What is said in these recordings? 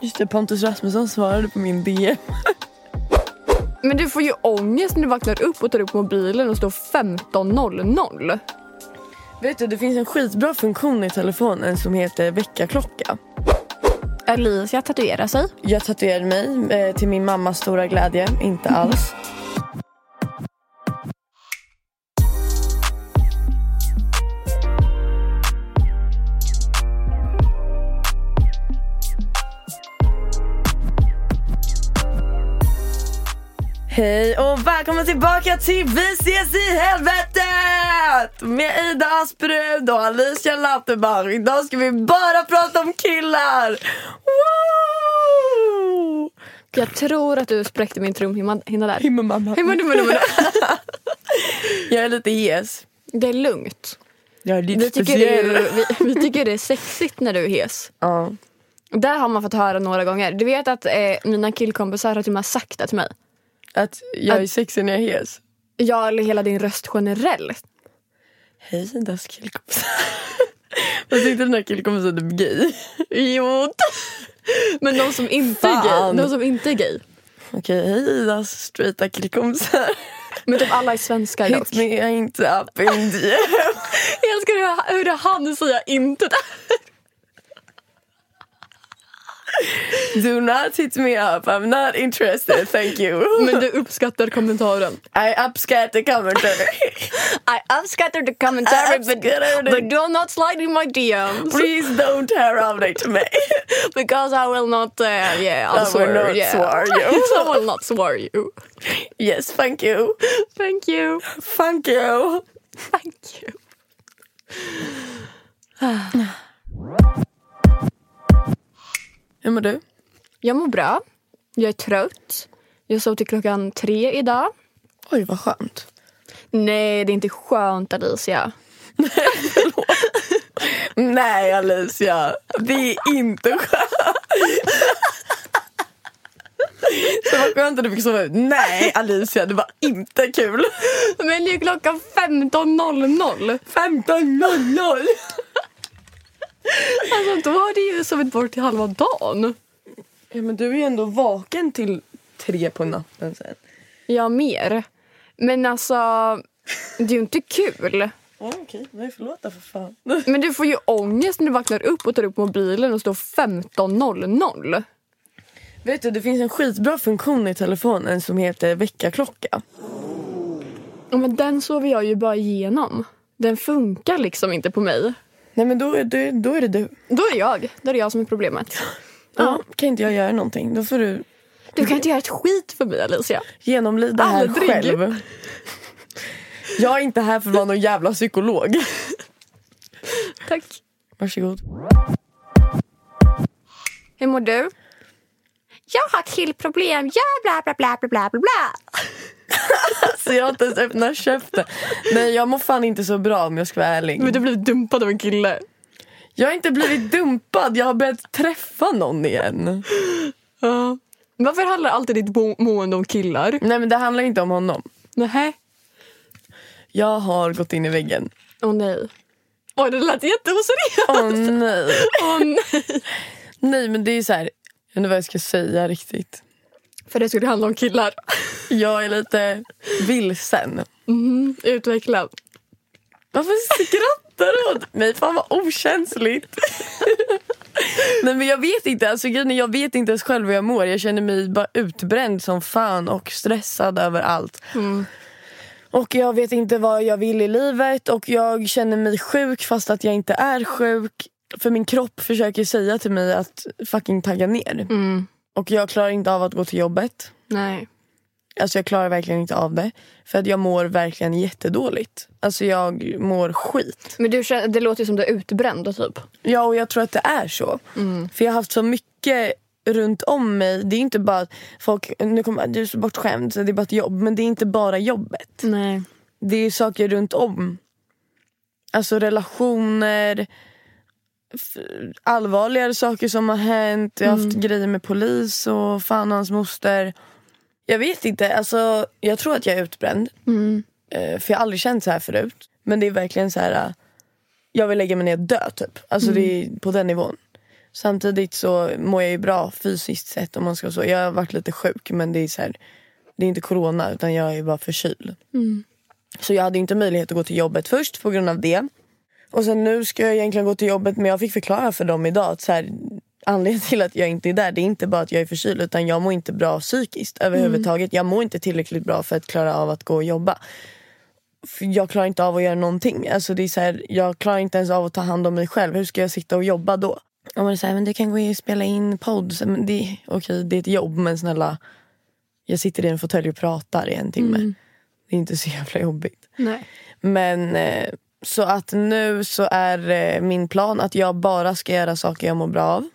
Just det, Pontus Rasmusson svarade på min DM. Men du får ju ångest när du vaknar upp och tar upp mobilen och står 15.00. Vet du, det finns en skitbra funktion i telefonen som heter väckarklocka. Alicia tatuerar sig. Jag tatuerade mig eh, till min mammas stora glädje. Inte alls. Hej och välkommen tillbaka till Vi ses i helvetet! Med Ida Asperud och Alicia Lauterbach. Idag ska vi bara prata om killar! Woo! Jag tror att du spräckte min trumhinna där. Himmamamma. Himma, himma, himma. Jag är lite hes. Det är lugnt. Jag är lite Vi tycker, det, vi, vi tycker det är sexigt när du är hes. Ja. Där har man fått höra några gånger. Du vet att eh, mina killkompisar har till och med sagt det till mig. Att jag är Att- sexig när jag är hes. Ja, eller hela din röst generellt. Hej Idas killkompisar. Fast inte den här killkompisen är gay. Jo. Men de som inte är gay. Fan. Som inte är gay. Okej, hej Idas straighta killkompisar. Men typ alla är svenskar dock. Hit me inte up in the Jag älskar hur, hur det hann säga inte det. Do not hit me up, I'm not interested, thank you. Men du uppskattar kommentaren. I upscat the commentary. I uppskattar the commentary but, but do not slide in my DMs. Please don't terrorate me. Because I will not, uh, yeah, I'll I will not yeah. swear you. I will not swear you. Yes, thank you. Thank you. Thank you. Thank you. Hur mår du? Jag mår bra. Jag är trött. Jag sov till klockan tre idag. Oj, vad skönt. Nej, det är inte skönt Alicia. Nej, Alicia. Det är inte skönt. Så vad skönt att du fick sova ut. Nej, Alicia, det var inte kul. Men det är klockan 15.00. 15.00. Alltså då har du ju sovit bort till halva dagen. Ja, men du är ju ändå vaken till tre på natten sen. Ja, mer. Men alltså, det är ju inte kul. Ja, okej. Nej, förlåt då för fan. Men du får ju ångest när du vaknar upp och tar upp mobilen och står 15.00. Vet du, det finns en skitbra funktion i telefonen som heter väckarklocka. Ja, Men den sover jag ju bara igenom. Den funkar liksom inte på mig. Nej, men då, är det- då är det du. Då är det jag. Då är det jag som är problemet. Då kan inte jag göra någonting. Då får du Du kan inte göra ett skit för mig Alicia. genomlida det här Aldrig. själv. Jag är inte här för att vara någon jävla psykolog. Tack. Varsågod. Hur mår du? Jag har killproblem. Ja, bla bla bla bla bla bla. Så jag har inte ens öppnat käften. Nej, jag mår fan inte så bra om jag ska vara ärlig. Men du blev dumpad av en kille. Jag har inte blivit dumpad, jag har börjat träffa någon igen. Ja. Varför handlar alltid ditt mående om killar? Nej men det handlar inte om honom. Nähä. Jag har gått in i väggen. Åh nej. Oj, det lät jätteoseriöst. Åh nej. Åh nej. Nej men det är så här. jag vet inte vad jag ska säga riktigt. För det skulle handla om killar. Jag är lite vilsen. Mm, utvecklad. Varför skrattar du åt mig? Fan vad okänsligt. Nej men jag vet inte, alltså, grejen jag vet inte ens själv hur jag mår. Jag känner mig bara utbränd som fan och stressad över allt. Och jag vet inte vad jag vill i livet och jag känner mig sjuk fast att jag inte är sjuk. För min kropp försöker säga till mig att fucking tagga ner. Mm. Och jag klarar inte av att gå till jobbet. Nej. Alltså jag klarar verkligen inte av det. För att jag mår verkligen jättedåligt. Alltså jag mår skit. Men du, det låter som du är utbränd typ. Ja, och jag tror att det är så. För jag har haft så mycket runt om mig. Det är inte bara att folk, nu kommer du är så bortskämd så det är bara ett jobb. Men det är inte bara jobbet. Nej. Det är saker runt om. Alltså relationer. Allvarligare saker som har hänt. Jag har haft grejer med polis och fan och hans moster. Jag vet inte. Alltså, jag tror att jag är utbränd. Eh, För jag har aldrig känt så här förut. Men det är verkligen så här. eh, Jag vill lägga mig ner och dö typ. Alltså det är på den nivån. Samtidigt så mår jag ju bra fysiskt sett om man ska så. Jag har varit lite sjuk men det är så här. Det är inte corona utan jag är bara förkyld. Så jag hade inte möjlighet att gå till jobbet först på grund av det. Och sen nu ska jag egentligen gå till jobbet men jag fick förklara för dem idag att så här, anledningen till att jag inte är där det är inte bara att jag är förkyld utan jag mår inte bra psykiskt överhuvudtaget. Jag mår inte tillräckligt bra för att klara av att gå och jobba. För jag klarar inte av att göra någonting. Alltså det är så här, jag klarar inte ens av att ta hand om mig själv. Hur ska jag sitta och jobba då? Och man säger men du kan gå och spela in podd. Så, men det, okej, det är ett jobb men snälla. Jag sitter i en fåtölj och pratar i en timme. Det är inte så jävla jobbigt. Nej. Men eh, så att nu så är eh, min plan att jag bara ska göra saker jag mår bra av.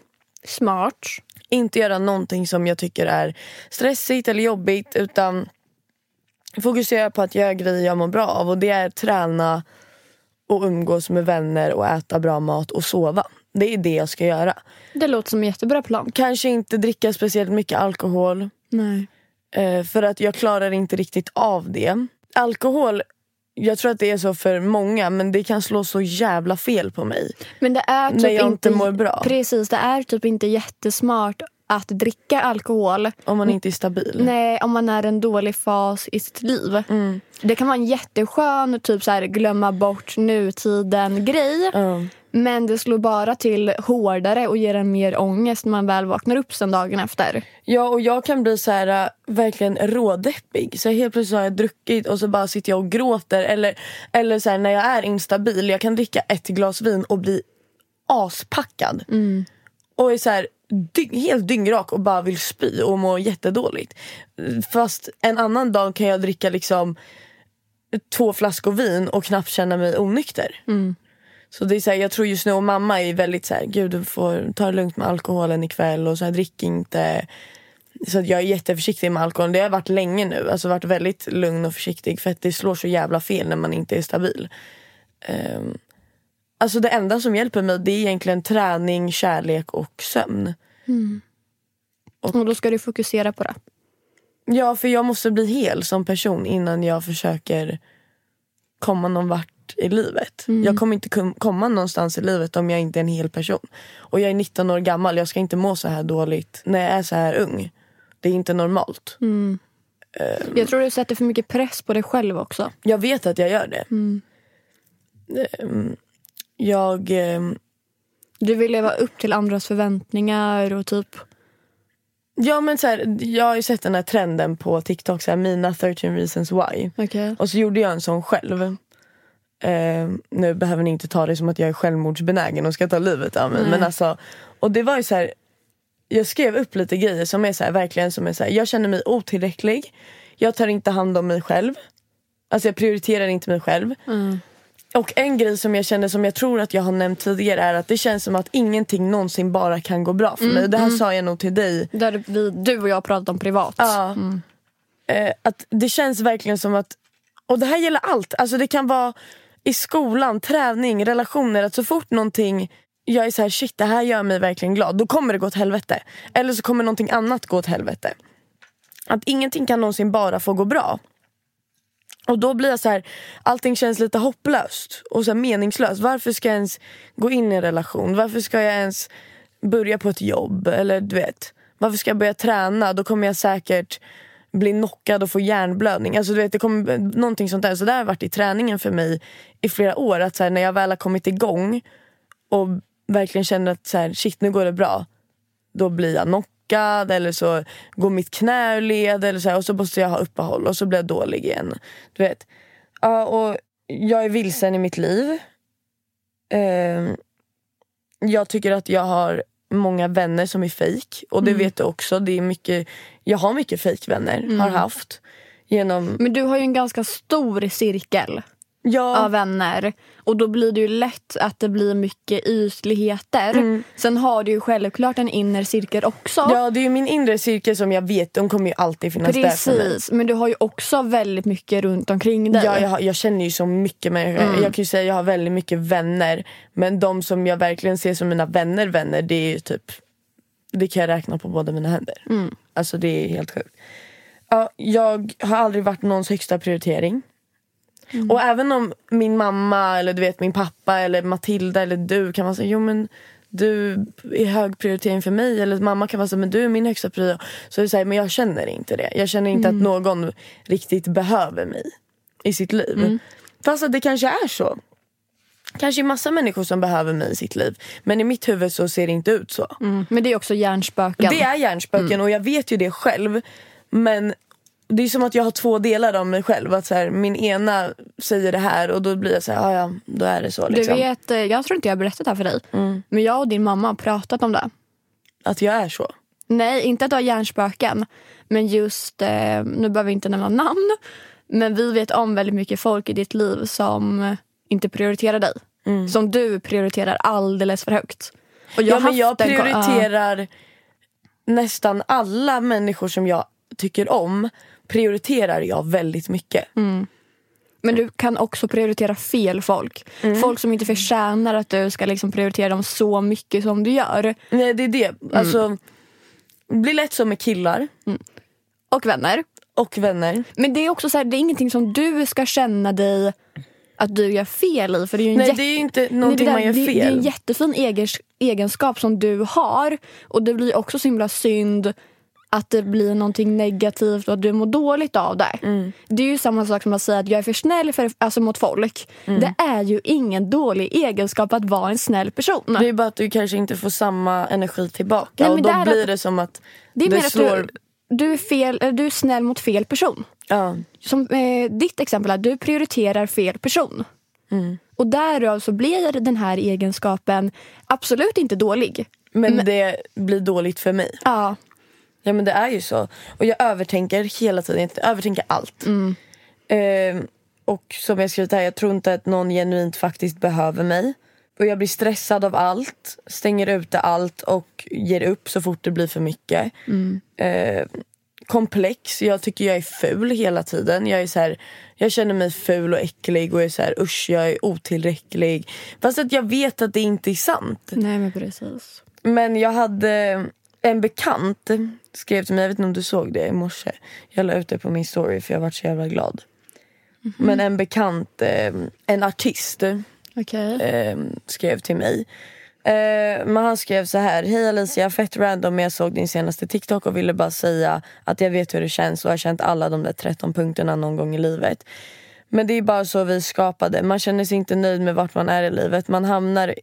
Smart. Inte göra någonting som jag tycker är stressigt eller jobbigt utan fokusera på att göra grejer jag mår bra av. Och det är träna och umgås med vänner och äta bra mat och sova. Det är det jag ska göra. Det låter som en jättebra plan. Kanske inte dricka speciellt mycket alkohol. Nej. Eh, för att jag klarar inte riktigt av det. Alkohol, jag tror att det är så för många men det kan slå så jävla fel på mig. Men det är typ När jag inte mår bra. Precis, det är typ inte jättesmart att dricka alkohol. Om man inte är stabil. Nej, om man är en dålig fas i sitt liv. Mm. Det kan vara en jätteskön typ så här, glömma bort nutiden-grej. Ja. Men det slår bara till hårdare och ger en mer ångest när man väl vaknar upp sen dagen efter. Ja och jag kan bli så här äh, verkligen rådeppig. Så helt plötsligt har jag druckit och så bara sitter jag och gråter. Eller, eller så här, när jag är instabil, jag kan dricka ett glas vin och bli aspackad. Och är så här, dy- helt dyngrak och bara vill spy och må jättedåligt. Fast en annan dag kan jag dricka liksom två flaskor vin och knappt känna mig onykter. Så det är så här, jag tror just nu, och mamma är väldigt så här, gud du får ta det lugnt med alkoholen ikväll och så här, drick inte. Så jag är jätteförsiktig med alkohol. Det har jag varit länge nu. Alltså varit väldigt lugn och försiktig för att det slår så jävla fel när man inte är stabil. Um, alltså det enda som hjälper mig det är egentligen träning, kärlek och sömn. Och då ska du fokusera på det. Ja, för jag måste bli hel som person innan jag försöker komma någon vart i livet. Jag kommer inte komma någonstans i livet om jag inte är en hel person. Och jag är 19 år gammal, jag ska inte må så här dåligt när jag är så här ung. Det är inte normalt. Jag tror du sätter för mycket press på dig själv också. Jag vet att jag gör det. Ehm, Jag... ehm, Du vill leva upp till andras förväntningar och typ... Ja men så här, jag har ju sett den här trenden på TikTok, så här, mina 13 reasons why. Okej. Och så gjorde jag en sån själv. Eh, nu behöver ni inte ta det som att jag är självmordsbenägen och ska ta livet av mig. Nej. Men alltså, och det var ju så här, jag skrev upp lite grejer som är så här, verkligen som är så här, jag känner mig otillräcklig. Jag tar inte hand om mig själv. Alltså jag prioriterar inte mig själv. Och en grej som jag känner som jag tror att jag har nämnt tidigare är att det känns som att ingenting någonsin bara kan gå bra för mig. Det här sa jag nog till dig Där vi, du och jag pratat om privat. Ja. Eh, att det känns verkligen som att, och det här gäller allt, alltså det kan vara i skolan, träning, relationer, att så fort någonting jag är så här, shit det här gör mig verkligen glad, då kommer det gå åt helvete. Eller så kommer någonting annat gå åt helvete. Att ingenting kan någonsin bara få gå bra. Och då blir jag så här, allting känns lite hopplöst och så här meningslöst. Varför ska jag ens gå in i en relation? Varför ska jag ens börja på ett jobb? Eller du vet, varför ska jag börja träna? Då kommer jag säkert bli knockad och få hjärnblödning. Alltså du vet, det kommer, någonting sånt där. Så det har varit i träningen för mig i flera år. Att så här, när jag väl har kommit igång och verkligen känner att så här, shit nu går det bra. Då blir jag knockad eller så går mitt knä ur led eller så här, och så måste jag ha uppehåll och så blir jag dålig igen. Du vet. Ja, och jag är vilsen i mitt liv. Ehm, jag tycker att jag har många vänner som är fejk och det vet du också. Det är mycket, jag har mycket fejkvänner, har haft. Genom, Men du har ju en ganska stor cirkel ja, av vänner. Och då blir det ju lätt att det blir mycket ytligheter. Sen har du ju självklart en inre cirkel också. ja, det är ju min inre cirkel som jag vet, de kommer ju alltid finnas där för mig. Precis, men du har ju också väldigt mycket runt omkring dig. Ja, jag, jag känner ju så mycket människor. Mm. Jag kan ju säga jag har väldigt mycket vänner. Men de som jag verkligen ser som mina vänner vänner det är ju typ Det kan jag räkna på båda mina händer. Mm. Alltså det är helt sjukt. Ja, jag har aldrig varit någons högsta prioritering. Mm. Och även om min mamma eller du vet min pappa eller Matilda eller du kan vara så jo men du är hög prioritering för mig eller mamma kan vara så men du är min högsta prio. Så är det så här, men jag känner inte det. Jag känner inte Mm. att någon riktigt behöver mig i sitt liv. Mm. Fast att det kanske är så. Kanske är massa människor som behöver mig i sitt liv. Men i mitt huvud så ser det inte ut så. Mm. Men det är också hjärnspöken. Det är hjärnspöken och jag vet ju det själv. Men det är som att jag har två delar av mig själv. Att så här, min ena säger det här och då blir jag så här, "Ja, ja, då är det så. Du Liksom. vet, eh, jag tror inte jag har berättat det här för dig. Men jag och din mamma har pratat om det. Att jag är så. Nej, inte att du har hjärnspöken. Men just, eh, nu behöver vi inte nämna namn. Men vi vet om väldigt mycket folk i ditt liv som inte prioriterar dig. Som du prioriterar alldeles för högt. Och Ja, har men jag ja. prioriterar nästan alla människor som jag tycker om. Prioriterar jag väldigt mycket. Men du kan också prioritera fel folk. Mm. Folk som inte förtjänar att du ska liksom prioritera dem så mycket som du gör. Nej det är det. Mm. Alltså, det blir lätt så med killar Och vänner. och vänner. Men det är också så här, det är ingenting som du ska känna dig att du gör fel i. För det är ju Nej jätte- det är inte Nej, någonting det, där- man gör det, fel. det är en jättefin egens, egenskap som du har. Och det blir också så himla synd att det blir någonting negativt och att du mår dåligt av det. Mm. Det är ju samma sak som att säga att jag är för snäll för, alltså mot folk. Mm. Det är ju ingen dålig egenskap att vara en snäll person. Det är bara att du kanske inte får samma energi tillbaka. Nej, men och då blir det som att det är det mer att slår... du, du, är fel, eller du är snäll mot fel person. Ja. Som eh, ditt exempel är, du prioriterar fel person. Mm. Och därav så blir den här egenskapen absolut inte dålig. Men, det blir dåligt för mig. Ja, Ja men det är ju så. Och jag övertänker hela tiden. Jag övertänker allt. Mm. Ehm, och som jag skrivit här, jag tror inte att någon genuint faktiskt behöver mig. Och jag blir stressad av allt, stänger ute allt och ger upp så fort det blir för mycket. Mm. Ehm, komplex, jag tycker jag är ful hela tiden. Jag, är så här, jag känner mig ful och äcklig och är så här, usch jag är otillräcklig. Fast att jag vet att det inte är sant. nej men precis. Men jag hade en bekant skrev till mig, jag vet inte om du såg det i morse. Jag la ut det på min story för jag var så jävla glad. Men en bekant, eh, en artist Okej. eh, skrev till mig. Eh, men han skrev så här. Hej Alicia, fett random men jag såg din senaste TikTok och ville bara säga att jag vet hur det känns och har känt alla de där 13 punkterna någon gång i livet. Men det är bara så vi skapade. Man känner sig inte nöjd med vart man är i livet. Man hamnar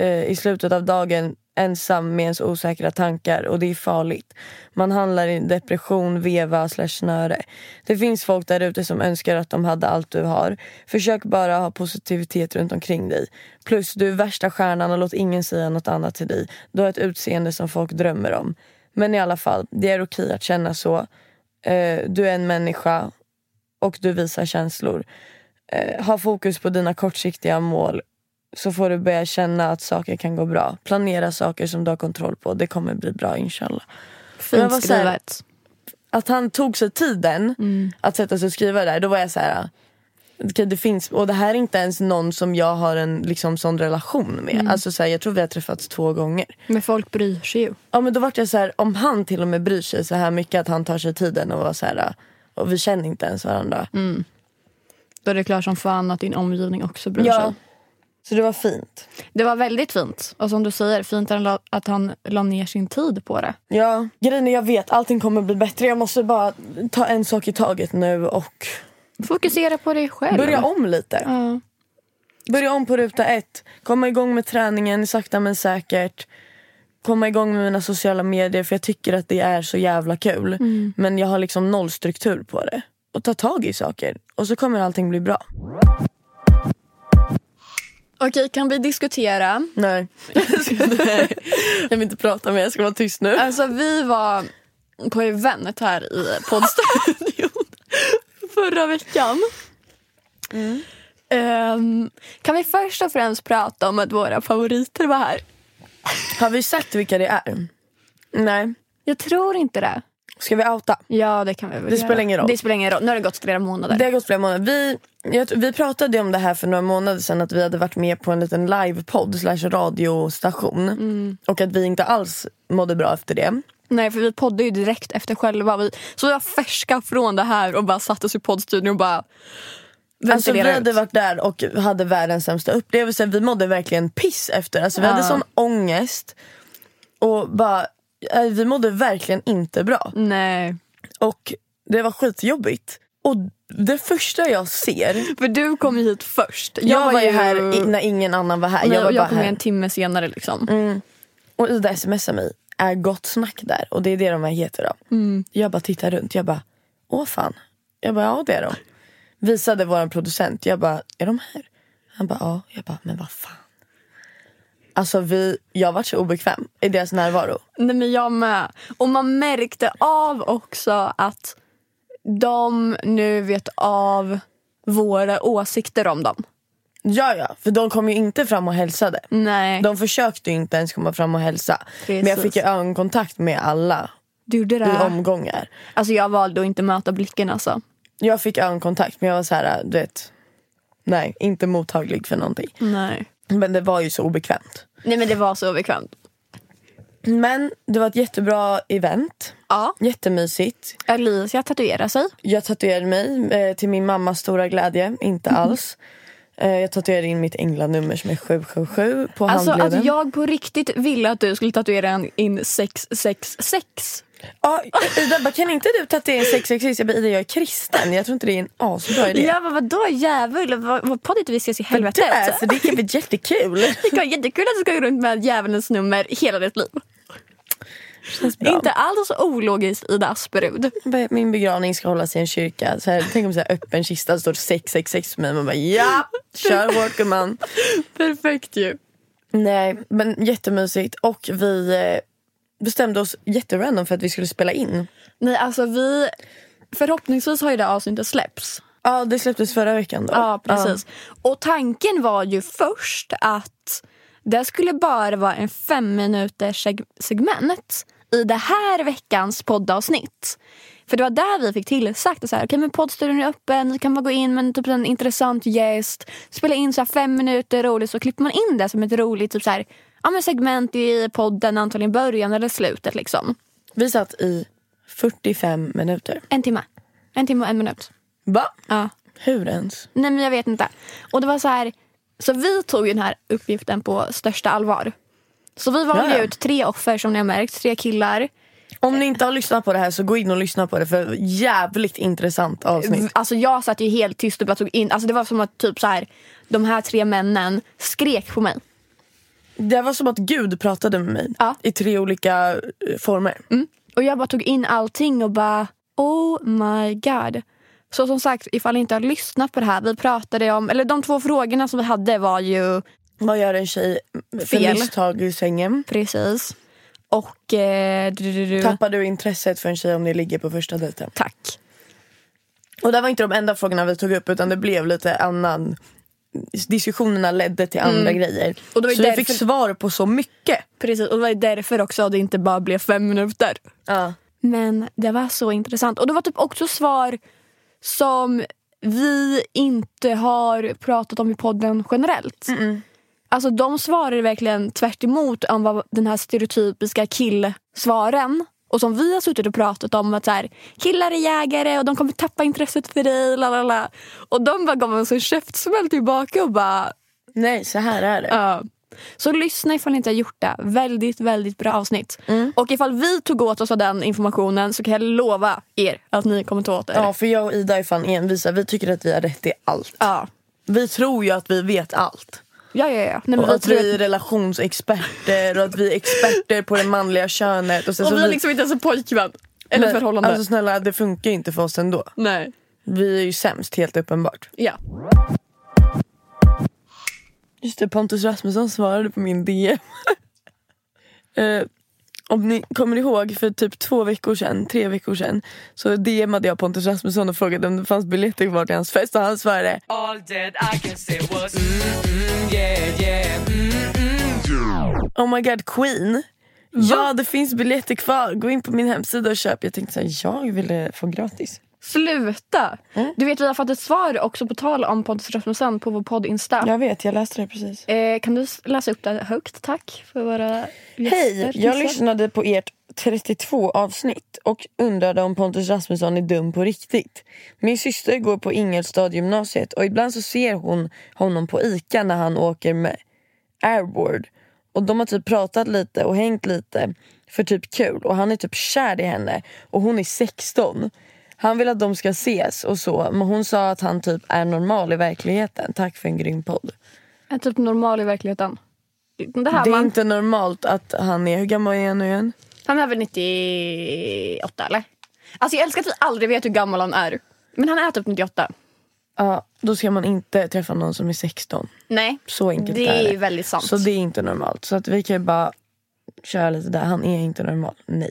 eh, i slutet av dagen ensam med ens osäkra tankar och det är farligt. Man handlar i depression, veva slash snöre. Det finns folk där ute som önskar att de hade allt du har. Försök bara ha positivitet runt omkring dig. Plus, du är värsta stjärnan och låt ingen säga något annat till dig. Du har ett utseende som folk drömmer om. Men i alla fall, det är okej att känna så. Eh, du är en människa och du visar känslor. Eh, ha fokus på dina kortsiktiga mål så får du börja känna att saker kan gå bra. Planera saker som du har kontroll på. Det kommer bli bra inshallah. jag Fint var så här- skrivet. Att han tog sig tiden Mm. att sätta sig och skriva där. Då var jag så här. okej, det finns, och det här är inte ens någon som jag har en liksom, sån relation med. Mm. Alltså, så här, jag tror vi har träffats två gånger. Men folk bryr sig ju. Ja, men då vart jag så här, om han till och med bryr sig så här mycket att han tar sig tiden och var så här, och vi känner inte ens varandra. Mm. Då är det klart som fan att din omgivning också bryr Ja. sig. Så det var fint. Det var väldigt fint. Och som du säger, fint att han la- att han la ner sin tid på det. Ja, grejen är jag vet allting kommer bli bättre. Jag måste bara ta en sak i taget nu och Fokusera på dig själv. börja om lite. Ja. Börja om på ruta ett. Komma igång med träningen sakta men säkert. Komma igång med mina sociala medier för jag tycker att det är så jävla kul. Mm. Men jag har liksom noll struktur på det. Och ta tag i saker. Och så kommer allting bli bra. Okej, kan vi diskutera? Nej. Nej. Jag vill inte prata mer, jag ska vara tyst nu. Alltså vi var på event här i poddstudion. förra veckan. Ehm, kan vi först och främst prata om att våra favoriter var här? Har vi sagt vilka det är? Nej. Jag tror inte det. Ska vi outa? Ja, det kan vi väl Det spelar ingen roll. Det spelar ingen roll. Nu har det gått flera månader. Det har gått flera månader. Vi, jag, vi pratade om det här för några månader sedan att vi hade varit med på en liten livepodd slash radiostation. Och att vi inte alls mådde bra efter det. Nej, för vi poddade ju direkt efter själva. Vi, så vi var färska från det här och bara satte oss i poddstudion och bara Alltså, vi hade ut. varit där och hade världens sämsta upplevelse. Vi mådde verkligen piss efter. Alltså, vi Ja. hade sån ångest. Och bara, vi mådde verkligen inte bra. Nej. Och det var skitjobbigt. Och det första jag ser. För du kom hit först. Jag, var ju här i, när ingen annan var här. Nej, jag var jag kom här. en timme senare. Liksom. Mm. Och Ida smsar mig, är gott snack där? Och det är det de här heter då. Mm. Jag bara tittar runt, jag bara, åh fan. Jag bara, ja det är de. Visade vår producent, jag bara, är de här? Han bara, ja. Jag bara, men vad fan. Alltså vi, jag var så obekväm i deras närvaro. Nej, men jag med. Och man märkte av också att de nu vet av våra åsikter om dem. Ja ja, för de kom ju inte fram och hälsade. Nej, De försökte ju inte ens komma fram och hälsa. Men jag fick ju ögonkontakt med alla du gjorde i det. omgångar. Alltså jag valde att inte möta blicken alltså. Jag fick ögonkontakt men jag var så här, du vet. Nej, inte mottaglig för någonting. Nej. Men det var ju så obekvämt. Nej men det var så bekvämt. Men det var ett jättebra event. Ja. Jättemysigt. Alicia tatuerar sig. Jag tatuerade mig eh, till min mammas stora glädje. Inte alls. Eh, jag tatuerade in mitt änglanummer som är 777 på Alltså handleden. att jag på riktigt ville att du skulle tatuera in 666. Ja, Ida bara, kan inte du tatuera in 666? Jag bara, Ida jag är kristen. Jag tror inte det är en asbra idé. Jag bara vadå djävul? Vad, vad poddigt vi ses i helvetet? det, för det kan bli jättekul. Det var jättekul att du ska gå runt med djävulens nummer hela ditt liv. Inte alls ologiskt Ida Asperud. Min begravning ska hållas i en kyrka. Så här, tänk om så här, öppen kista det står 666 för mig. Man bara ja, kör gumman. Perfekt ju. Nej, men jättemysigt. Och vi eh, bestämde oss jätterandom för att vi skulle spela in. Nej alltså vi... Förhoppningsvis har ju det avsnittet släppts. Ja, det släpptes förra veckan då. Ja precis. Och tanken var ju först att det skulle bara vara en fem minuters seg- segment i det här veckans poddavsnitt. För det var där vi fick tillsagt att så här, okay, men poddstudion är öppen, ni kan bara gå in med typ en intressant gäst, spela in så här fem minuter roligt så klipper man in det som ett roligt typ så här, ja, men segment i podden, antagligen början eller slutet. Liksom. Vi satt i 45 minuter. En timme. En timme och en minut. Va? Ja. Hur ens? Nej men jag vet inte. Och det var så här, så vi tog ju den här uppgiften på största allvar. Så vi valde Ja, ja. ut tre offer som ni har märkt, tre killar. Om ni inte har lyssnat på det här så gå in och lyssna på det för jävligt intressant avsnitt. Alltså jag satt ju helt tyst och bara tog in, alltså det var som att typ så här, de här tre männen skrek på mig. Det var som att Gud pratade med mig Ja. i tre olika eh, former. Och jag bara tog in allting och bara oh my god. Så som sagt, ifall ni inte har lyssnat på det här, vi pratade om, eller de två frågorna som vi hade var ju Vad gör en tjej för Fel. misstag i sängen? precis och eh, du, du, du, Tappar du intresset för en tjej om ni ligger på första dejten? tack. Och det var inte de enda frågorna vi tog upp utan det blev lite annan Diskussionerna ledde till andra grejer. Mm. Och det var så vi därför- fick svar på så mycket. Precis, och det var därför också det inte bara blev fem minuter. Ja. Men det var så intressant. Och det var typ också svar som vi inte har pratat om i podden generellt. Alltså de svarade verkligen tvärt emot om vad den här stereotypiska killsvaren. Och som vi har suttit och pratat om att så här, killar är jägare och de kommer tappa intresset för dig. Lalala. Och de bara gav oss en käftsmäll tillbaka och bara Nej, så här är det. Ja. Så lyssna ifall ni inte har gjort det. Väldigt, väldigt bra avsnitt. Och ifall vi tog åt oss av den informationen så kan jag lova er att ni kommer ta åt er. Ja, för jag och Ida är fan envisa. Vi tycker att vi har rätt i allt. Ja. Vi tror ju att vi vet allt. Ja, ja, ja. Nej, men Och vi att tror vi är att- relationsexperter och att vi är experter på det manliga könet. Och, sen och så vi har liksom inte ens en pojkvän. Eller Nej, förhållande. Alltså snälla, det funkar ju inte för oss ändå. Nej. Vi är ju sämst, helt uppenbart. Ja. Just det, Pontus Rasmusson svarade på min DM. eh, om ni kommer ihåg för typ två veckor sedan, tre veckor sedan så DMade jag Pontus Rasmusson och frågade om det fanns biljetter kvar till hans fest och han svarade All that I can say was mm, mm, yeah, yeah, mm, mm. Oh my god Queen. Ja det finns biljetter kvar, gå in på min hemsida och köp. Jag tänkte såhär, jag ville få gratis. Sluta! Mm. Du vet vi har fått ett svar också på tal om Pontus Rasmusson på vår podd Insta. Jag vet, jag läste det precis. Eh, kan du läsa upp det högt tack för våra gäster? Hej, jag lyssnade på ert 32 avsnitt och undrade om Pontus Rasmusson är dum på riktigt. Min syster går på Ingelstad-gymnasiet och ibland så ser hon honom på ICA när han åker med Airward. Och de har typ pratat lite och hängt lite för typ kul och han är typ kär i henne och hon är 16. Han vill att de ska ses och så men hon sa att han typ är normal i verkligheten. Tack för en grym podd. Är typ normal i verkligheten. Det här Det är man, inte normalt att han är, hur gammal är han nu igen? Han är väl 98 eller? Alltså jag älskar att vi aldrig vet hur gammal han är. Men han är typ 98. Ja, då ska man inte träffa någon som är 16. Nej, Så enkelt det är är det. väldigt sant. Så det är inte normalt. Så att vi kan ju bara köra lite där. Han är inte normal. Nej.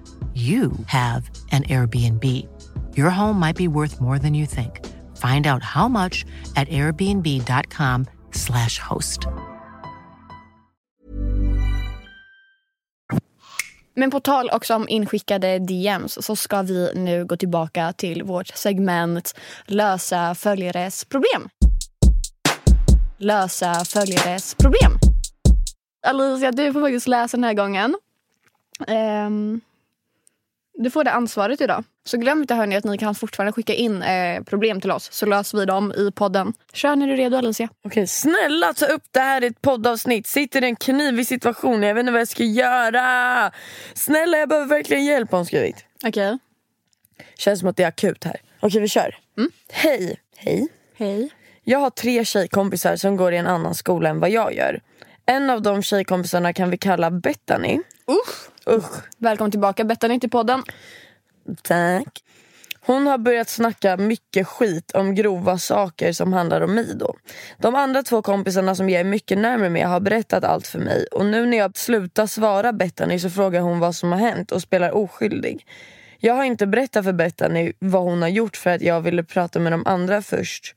you have an Airbnb. Your home might be worth more than you think. Find out how much at airbnb.com/slash host. Men på tal också om inskickade DMs så ska vi nu gå tillbaka till vårt segment Lösa följares problem. Lösa följares problem. Alicia, du får faktiskt läsa den här gången. Um du får det ansvaret idag. Så glöm inte hörni att ni kan fortfarande skicka in eh, problem till oss så löser vi dem i podden. Kör när du är redo Alicia. Okej, snälla ta upp det här i ett poddavsnitt. Sitter i en knivig situation, jag vet inte vad jag ska göra. Snälla, jag behöver verkligen hjälp har hon skrivit. Okej. Känns som att det är akut här. Okej, vi kör. Hej. Hej. Hej. Jag har tre tjejkompisar som går i en annan skola än vad jag gör. En av de tjejkompisarna kan vi kalla Bettany. Usch. Usch. Välkommen tillbaka Bettan till podden. Tack. Hon har börjat snacka mycket skit om grova saker som handlar om mig då. De andra två kompisarna som jag är mycket närmare med har berättat allt för mig och nu när jag slutar svara Bettany så frågar hon vad som har hänt och spelar oskyldig. Jag har inte berättat för Bettany vad hon har gjort för att jag ville prata med de andra först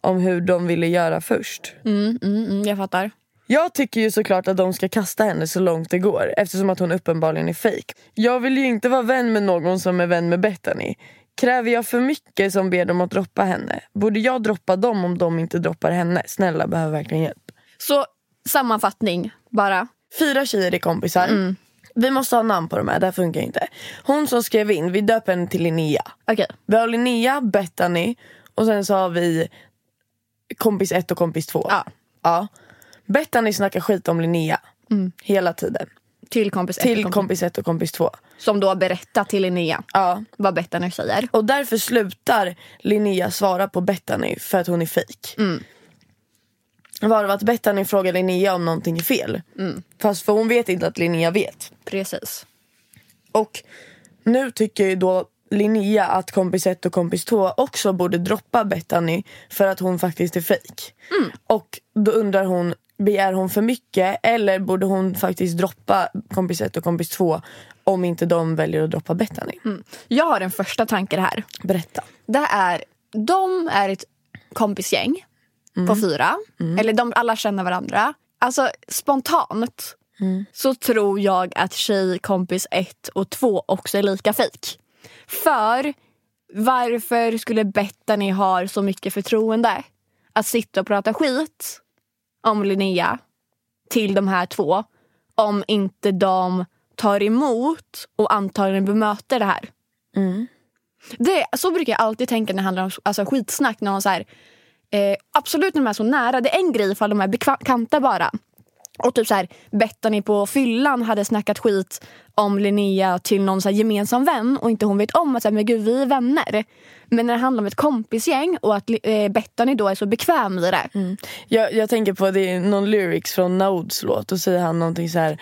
om hur de ville göra först. Mm, mm, mm, jag fattar. Jag tycker ju såklart att de ska kasta henne så långt det går eftersom att hon uppenbarligen är fejk. Jag vill ju inte vara vän med någon som är vän med Bethany. Kräver jag för mycket som ber dem att droppa henne? Borde jag droppa dem om de inte droppar henne? Snälla, behöver verkligen hjälp. Så sammanfattning bara. Fyra tjejer är kompisar. Vi måste ha namn på de här, det här funkar inte. Hon som skrev in, vi döper henne till Linnea. Okej. Vi har Linnea, Bethany och sen så har vi kompis ett och kompis två. Ja. ja. Bethany snackar skit om Linnea hela tiden. Till kompis ett Till och kompis. kompis ett och kompis två. Som då berättar till Linnea Ja. vad Bettan nu säger. Och därför slutar Linnea svara på Bethany för att hon är fejk. Varav att Bethany frågar Linnea om någonting är fel. Fast för hon vet inte att Linnea vet. Precis. Och nu tycker ju då Linnea att kompis 1 och kompis 2 också borde droppa Bethany för att hon faktiskt är fejk. Och då undrar hon, begär hon för mycket eller borde hon faktiskt droppa kompis 1 och kompis 2 Om inte de väljer att droppa Bethany. Jag har en första tanke här. Berätta. Det är, de är ett kompisgäng på fyra. Eller de alla känner varandra. Alltså spontant så tror jag att tjejkompis ett och två också är lika fejk. För varför skulle Bettany ha så mycket förtroende att sitta och prata skit om Linnea till de här två om inte de tar emot och antagligen bemöter det här. Det, så brukar jag alltid tänka när det handlar om alltså, skitsnack. När så här, eh, absolut när de är så nära. Det är en grej ifall de är bekanta bara. Och typ så här, Bettany på fyllan hade snackat skit om Linnea till någon så här gemensam vän och inte hon vet om att så här, men gud, vi är vänner. Men när det handlar om ett kompisgäng och att eh, Bettany då är så bekväm i det. Jag, jag tänker på det är någon lyrics från Nauds låt. Då säger han någonting så här.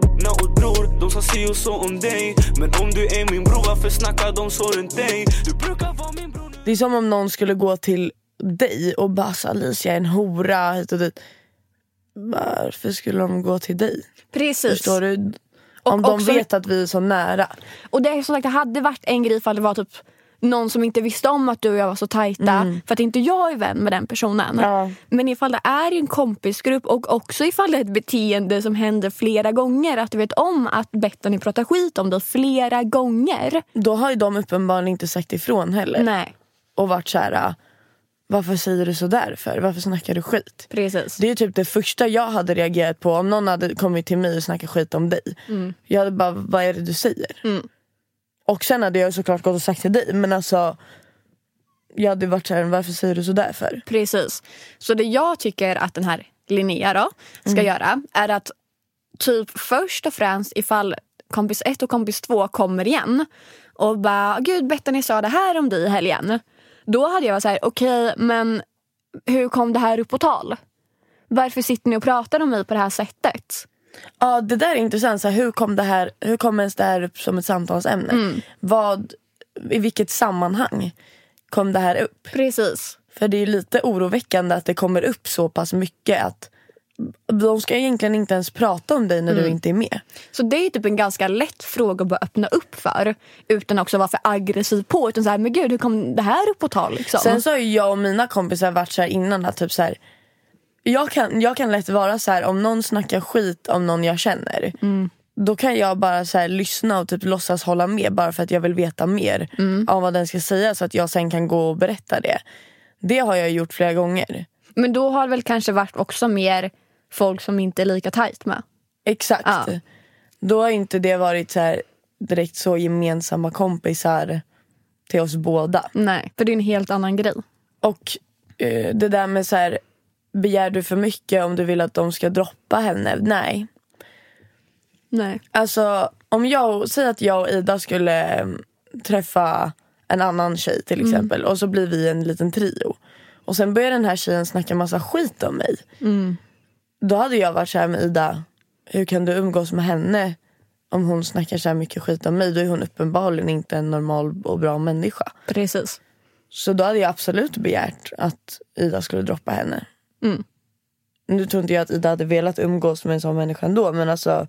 Naud bror, de sa si och så om dig Men om du är min bror, varför snackar de så runt dig? Du brukar vara min bror Det är som om någon skulle gå till dig och bara så, Alicia är en hora hit och dit. Varför skulle de gå till dig? Precis. Förstår du? Och Om de också- vet att vi är så nära. Och det, är som sagt, det hade varit en grej ifall det var typ någon som inte visste om att du och jag var så tajta för att inte jag är vän med den personen. Ja. Men ifall det är en kompisgrupp och också ifall det är ett beteende som händer flera gånger att du vet om att Bettany pratar skit om dig flera gånger. Då har ju de uppenbarligen inte sagt ifrån heller. Nej, Och varit så här. "Ah, Varför säger du så där för? Varför snackar du skit? precis. Det är typ det första jag hade reagerat på om någon hade kommit till mig och snackat skit om dig. Jag hade bara, vad är det du säger? Och sen hade jag såklart gått och sagt till dig men alltså jag hade varit såhär, varför säger du så där för? Precis. Så det jag tycker att den här Linnea då ska göra är att typ först och främst ifall kompis ett och kompis två kommer igen och bara gud Bettany sa det här om dig i helgen. Då hade jag varit så här okej men hur kom det här upp på tal? Varför sitter ni och pratar om mig på det här sättet? Ja det där är intressant, så här, hur, kom det här, hur kom ens det här upp som ett samtalsämne? Vad, I vilket sammanhang kom det här upp? Precis. För det är lite oroväckande att det kommer upp så pass mycket att de ska egentligen inte ens prata om dig när du inte är med. Så det är typ en ganska lätt fråga att bara öppna upp för utan också vara för aggressiv på. Utan så här, men gud hur kom det här upp på tal? Liksom? Sen så har jag och mina kompisar varit så här innan att typ så här, jag, kan, jag kan lätt vara så här om någon snackar skit om någon jag känner. Då kan jag bara så lyssna och typ låtsas hålla med bara för att jag vill veta mer om vad den ska säga så att jag sen kan gå och berätta det. Det har jag gjort flera gånger. Men då har det väl kanske varit också mer folk som inte är lika tajt med. Exakt. Ja. Då har inte det varit så här, direkt så gemensamma kompisar till oss båda. Nej, för det är en helt annan grej. Och eh, det där med så här, begär du för mycket om du vill att de ska droppa henne? Nej. Nej. Alltså om jag, säg att jag och Ida skulle mm, träffa en annan tjej till exempel och så blir vi en liten trio. Och sen börjar den här tjejen snacka massa skit om mig. Då hade jag varit så här med Ida, hur kan du umgås med henne om hon snackar så här mycket skit om mig? Då är hon uppenbarligen inte en normal och bra människa. Precis. Så då hade jag absolut begärt att Ida skulle droppa henne. Nu tror inte jag att Ida hade velat umgås med en sån människa ändå men alltså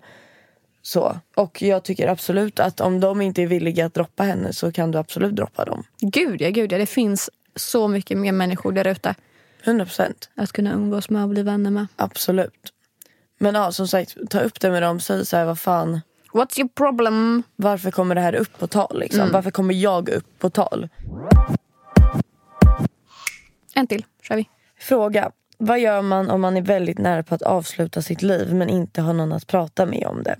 så. Och jag tycker absolut att om de inte är villiga att droppa henne så kan du absolut droppa dem. Gud ja, gud ja. Det finns så mycket mer människor där ute 100% att kunna umgås med och bli vänner med. absolut. Men ja som sagt ta upp det med dem. Säg så här vad fan. What's your problem? Varför kommer det här upp på tal liksom? Varför kommer jag upp på tal? En till, kör vi. Fråga. Vad gör man om man är väldigt nära på att avsluta sitt liv men inte har någon att prata med om det?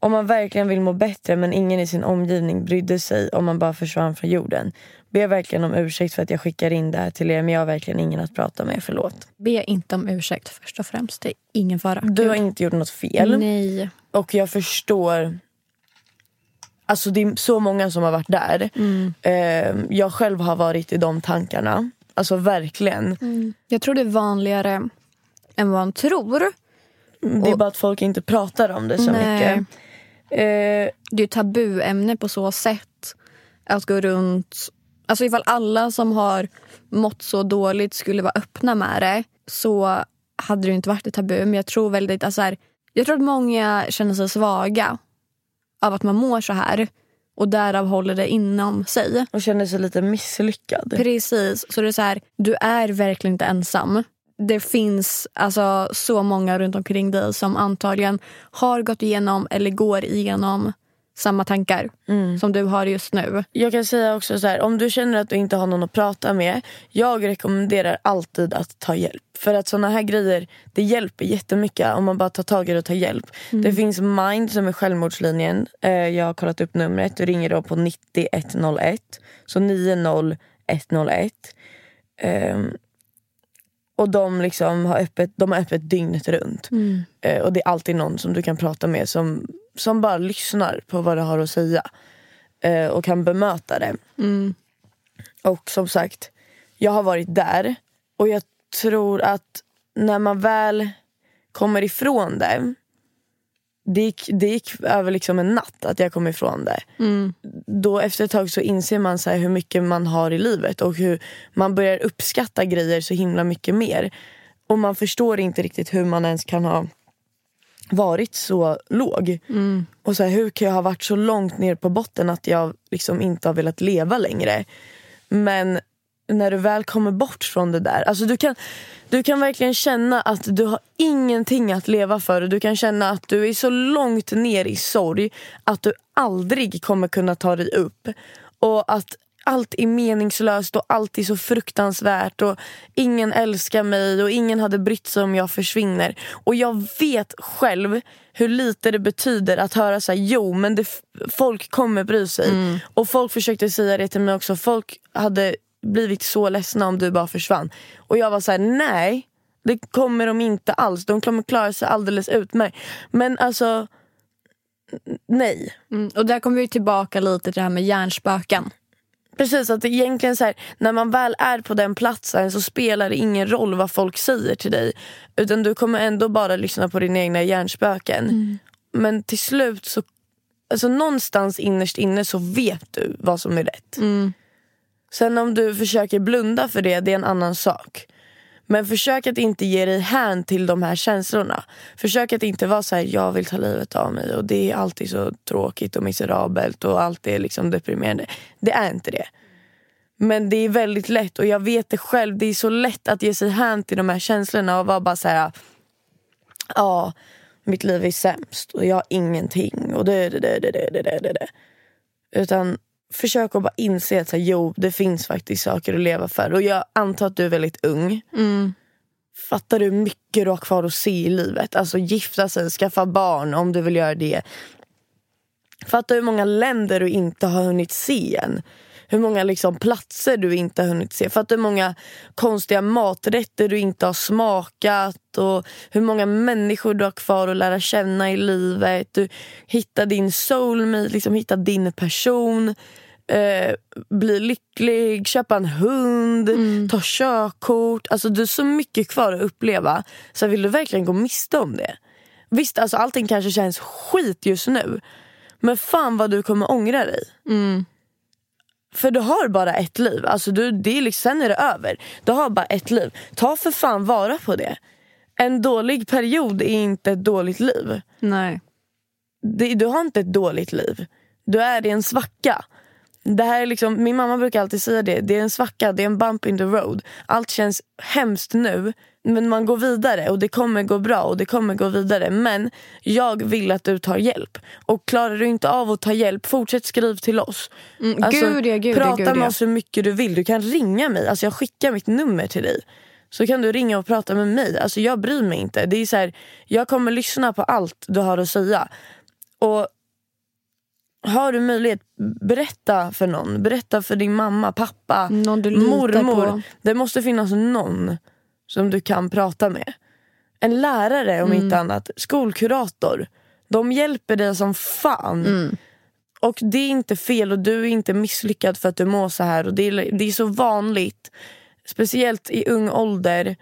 Om man verkligen vill må bättre men ingen i sin omgivning brydde sig om man bara försvann från jorden. Jag verkligen om ursäkt för att jag skickar in det här till er men jag har verkligen ingen att prata med, förlåt. Be inte om ursäkt först och främst. Det är ingen fara. Du har inte gjort något fel Nej. och jag förstår Alltså det är så många som har varit där. Eh, jag själv har varit i de tankarna. Alltså verkligen. Jag tror det är vanligare än vad man tror. Det är bara att folk inte pratar om det så Nej. mycket. Eh, Det är ett tabuämne på så sätt. Att gå runt... Alltså ifall alla som har mått så dåligt skulle vara öppna med det så hade det inte varit ett tabu. Men jag tror väldigt... Alltså här, jag tror att många känner sig svaga av att man mår så här och därav håller det inom sig. Och känner sig lite misslyckad. Precis. Så det är så här, du är verkligen inte ensam. Det finns alltså så många runt omkring dig som antagligen har gått igenom eller går igenom samma tankar som du har just nu. Jag kan säga också så här, om du känner att du inte har någon att prata med. Jag rekommenderar alltid att ta hjälp. För att såna här grejer, det hjälper jättemycket om man bara tar tag i det och tar hjälp. Det finns Mind som är självmordslinjen. Eh, Jag har kollat upp numret. Du ringer då på 90 101. Så 90 101. Ehm, och de, liksom har öppet, de har öppet dygnet runt. Eh, och det är alltid någon som du kan prata med som, som bara lyssnar på vad du har att säga. Eh, och kan bemöta det. Och som sagt, jag har varit där. Och jag tror att när man väl kommer ifrån det. Det gick, det gick över liksom en natt att jag kom ifrån det. Då efter ett tag så inser man så hur mycket man har i livet och hur man börjar uppskatta grejer så himla mycket mer. Och man förstår inte riktigt hur man ens kan ha varit så låg. Och så här, hur kan jag ha varit så långt ner på botten att jag liksom inte har velat leva längre. Men när du väl kommer bort från det där. Alltså du, kan, du kan verkligen känna att du har ingenting att leva för. Du kan känna att du är så långt ner i sorg att du aldrig kommer kunna ta dig upp. Och att allt är meningslöst och allt är så fruktansvärt och ingen älskar mig och ingen hade brytt sig om jag försvinner. Och jag vet själv hur lite det betyder att höra så här, jo men det, folk kommer bry sig. Och folk försökte säga det till mig också. Folk hade blivit så ledsna om du bara försvann. Och jag var så här: nej det kommer de inte alls. De kommer klara sig alldeles utmärkt. Men alltså, nej. Mm. Och där kommer vi tillbaka lite till det här med hjärnspöken. Precis, att egentligen så här, när man väl är på den platsen så spelar det ingen roll vad folk säger till dig. Utan du kommer ändå bara lyssna på dina egna hjärnspöken. Men till slut så, alltså någonstans innerst inne så vet du vad som är rätt. Sen om du försöker blunda för det, det är en annan sak. Men försök att inte ge dig hän till de här känslorna. Försök att inte vara så här: jag vill ta livet av mig och det är alltid så tråkigt och miserabelt och allt är liksom deprimerande. Det är inte det. Men det är väldigt lätt och jag vet det själv. Det är så lätt att ge sig hän till de här känslorna och vara bara så här. Ja, mitt liv är sämst och jag har ingenting och det, det, det, det, det, det, det, det. Utan försök att bara inse att så här, jo, det finns faktiskt saker att leva för. Och jag antar att du är väldigt ung. Fattar du hur mycket du har kvar att se i livet? Alltså gifta sig, skaffa barn om du vill göra det. Fattar hur många länder du inte har hunnit se än. Hur många liksom platser du inte har hunnit se. Fattar hur många konstiga maträtter du inte har smakat. Och hur många människor du har kvar att lära känna i livet. Du hittar din soulmate, liksom hittar din person. Eh, bli lycklig, köpa en hund, ta körkort. Alltså du har så mycket kvar att uppleva. Så vill du verkligen gå miste om det? Visst, alltså allting kanske känns skit just nu. Men fan vad du kommer ångra dig. För du har bara ett liv. Alltså du, det är liksom, sen är det över. Du har bara ett liv. Ta för fan vara på det. En dålig period är inte ett dåligt liv. Nej. Det, du har inte ett dåligt liv. Du är i en svacka. Det här är liksom, min mamma brukar alltid säga det. Det är en svacka, det är en bump in the road. Allt känns hemskt nu. Men man går vidare och det kommer gå bra och det kommer gå vidare. Men jag vill att du tar hjälp. Och klarar du inte av att ta hjälp, fortsätt skriv till oss. Alltså, gud ja, gud prata gud med ja. oss hur mycket du vill. Du kan ringa mig. Alltså, jag skickar mitt nummer till dig. Så kan du ringa och prata med mig. Alltså, jag bryr mig inte. Det är så här, jag kommer lyssna på allt du har att säga. Och har du möjlighet, berätta för någon. Berätta för din mamma, pappa, mormor. på. Det måste finnas någon som du kan prata med. En lärare om Mm. inte annat. Skolkurator. De hjälper dig som fan. Mm. Och det är inte fel och du är inte misslyckad för att du mår så här. Och det, är, det är så vanligt. Speciellt i ung ålder.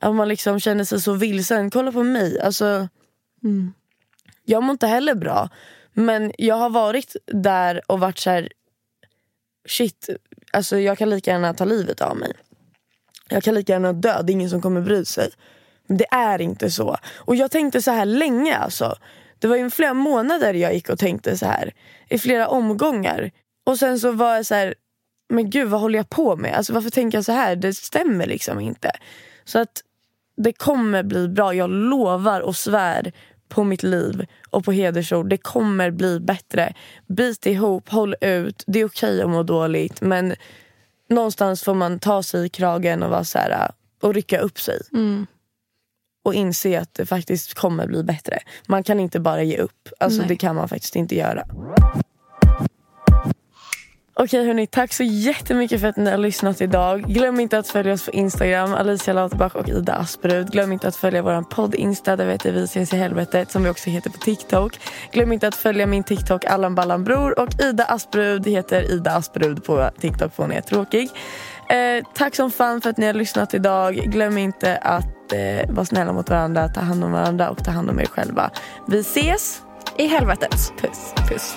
Att man liksom känner sig så vilsen. Kolla på mig. Alltså, Jag mår inte heller bra. Men jag har varit där och varit så här. Shit, alltså jag kan lika gärna ta livet av mig. Jag kan lika gärna dö, det är ingen som kommer bry sig. Men det är inte så. Och jag tänkte så här länge alltså. Det var ju flera månader jag gick och tänkte så här. I flera omgångar. Och sen så var jag så här, men gud vad håller jag på med? Alltså varför tänker jag så här? Det stämmer liksom inte. Så att det kommer bli bra. Jag lovar och svär på mitt liv och på hedersord. Det kommer bli bättre. Bit ihop, håll ut. Det är okej att må dåligt men någonstans får man ta sig i kragen och vara så här, och rycka upp sig. Och inse att det faktiskt kommer bli bättre. Man kan inte bara ge upp. Alltså Nej. det kan man faktiskt inte göra. Okej hörni, tack så jättemycket för att ni har lyssnat idag. Glöm inte att följa oss på Instagram, Alicia Lauterbach och Ida Asperud. Glöm inte att följa vår podd Insta, där vi heter Vi ses i helvetet, som vi också heter på TikTok. Glöm inte att följa min TikTok Allan Ballan Bror och Ida Asperud heter Ida Asperud på TikTok för hon är tråkig. Eh, tack som fan för att ni har lyssnat idag. Glöm inte att eh, vara snälla mot varandra, ta hand om varandra och ta hand om er själva. Vi ses! I helvetet. Puss, puss.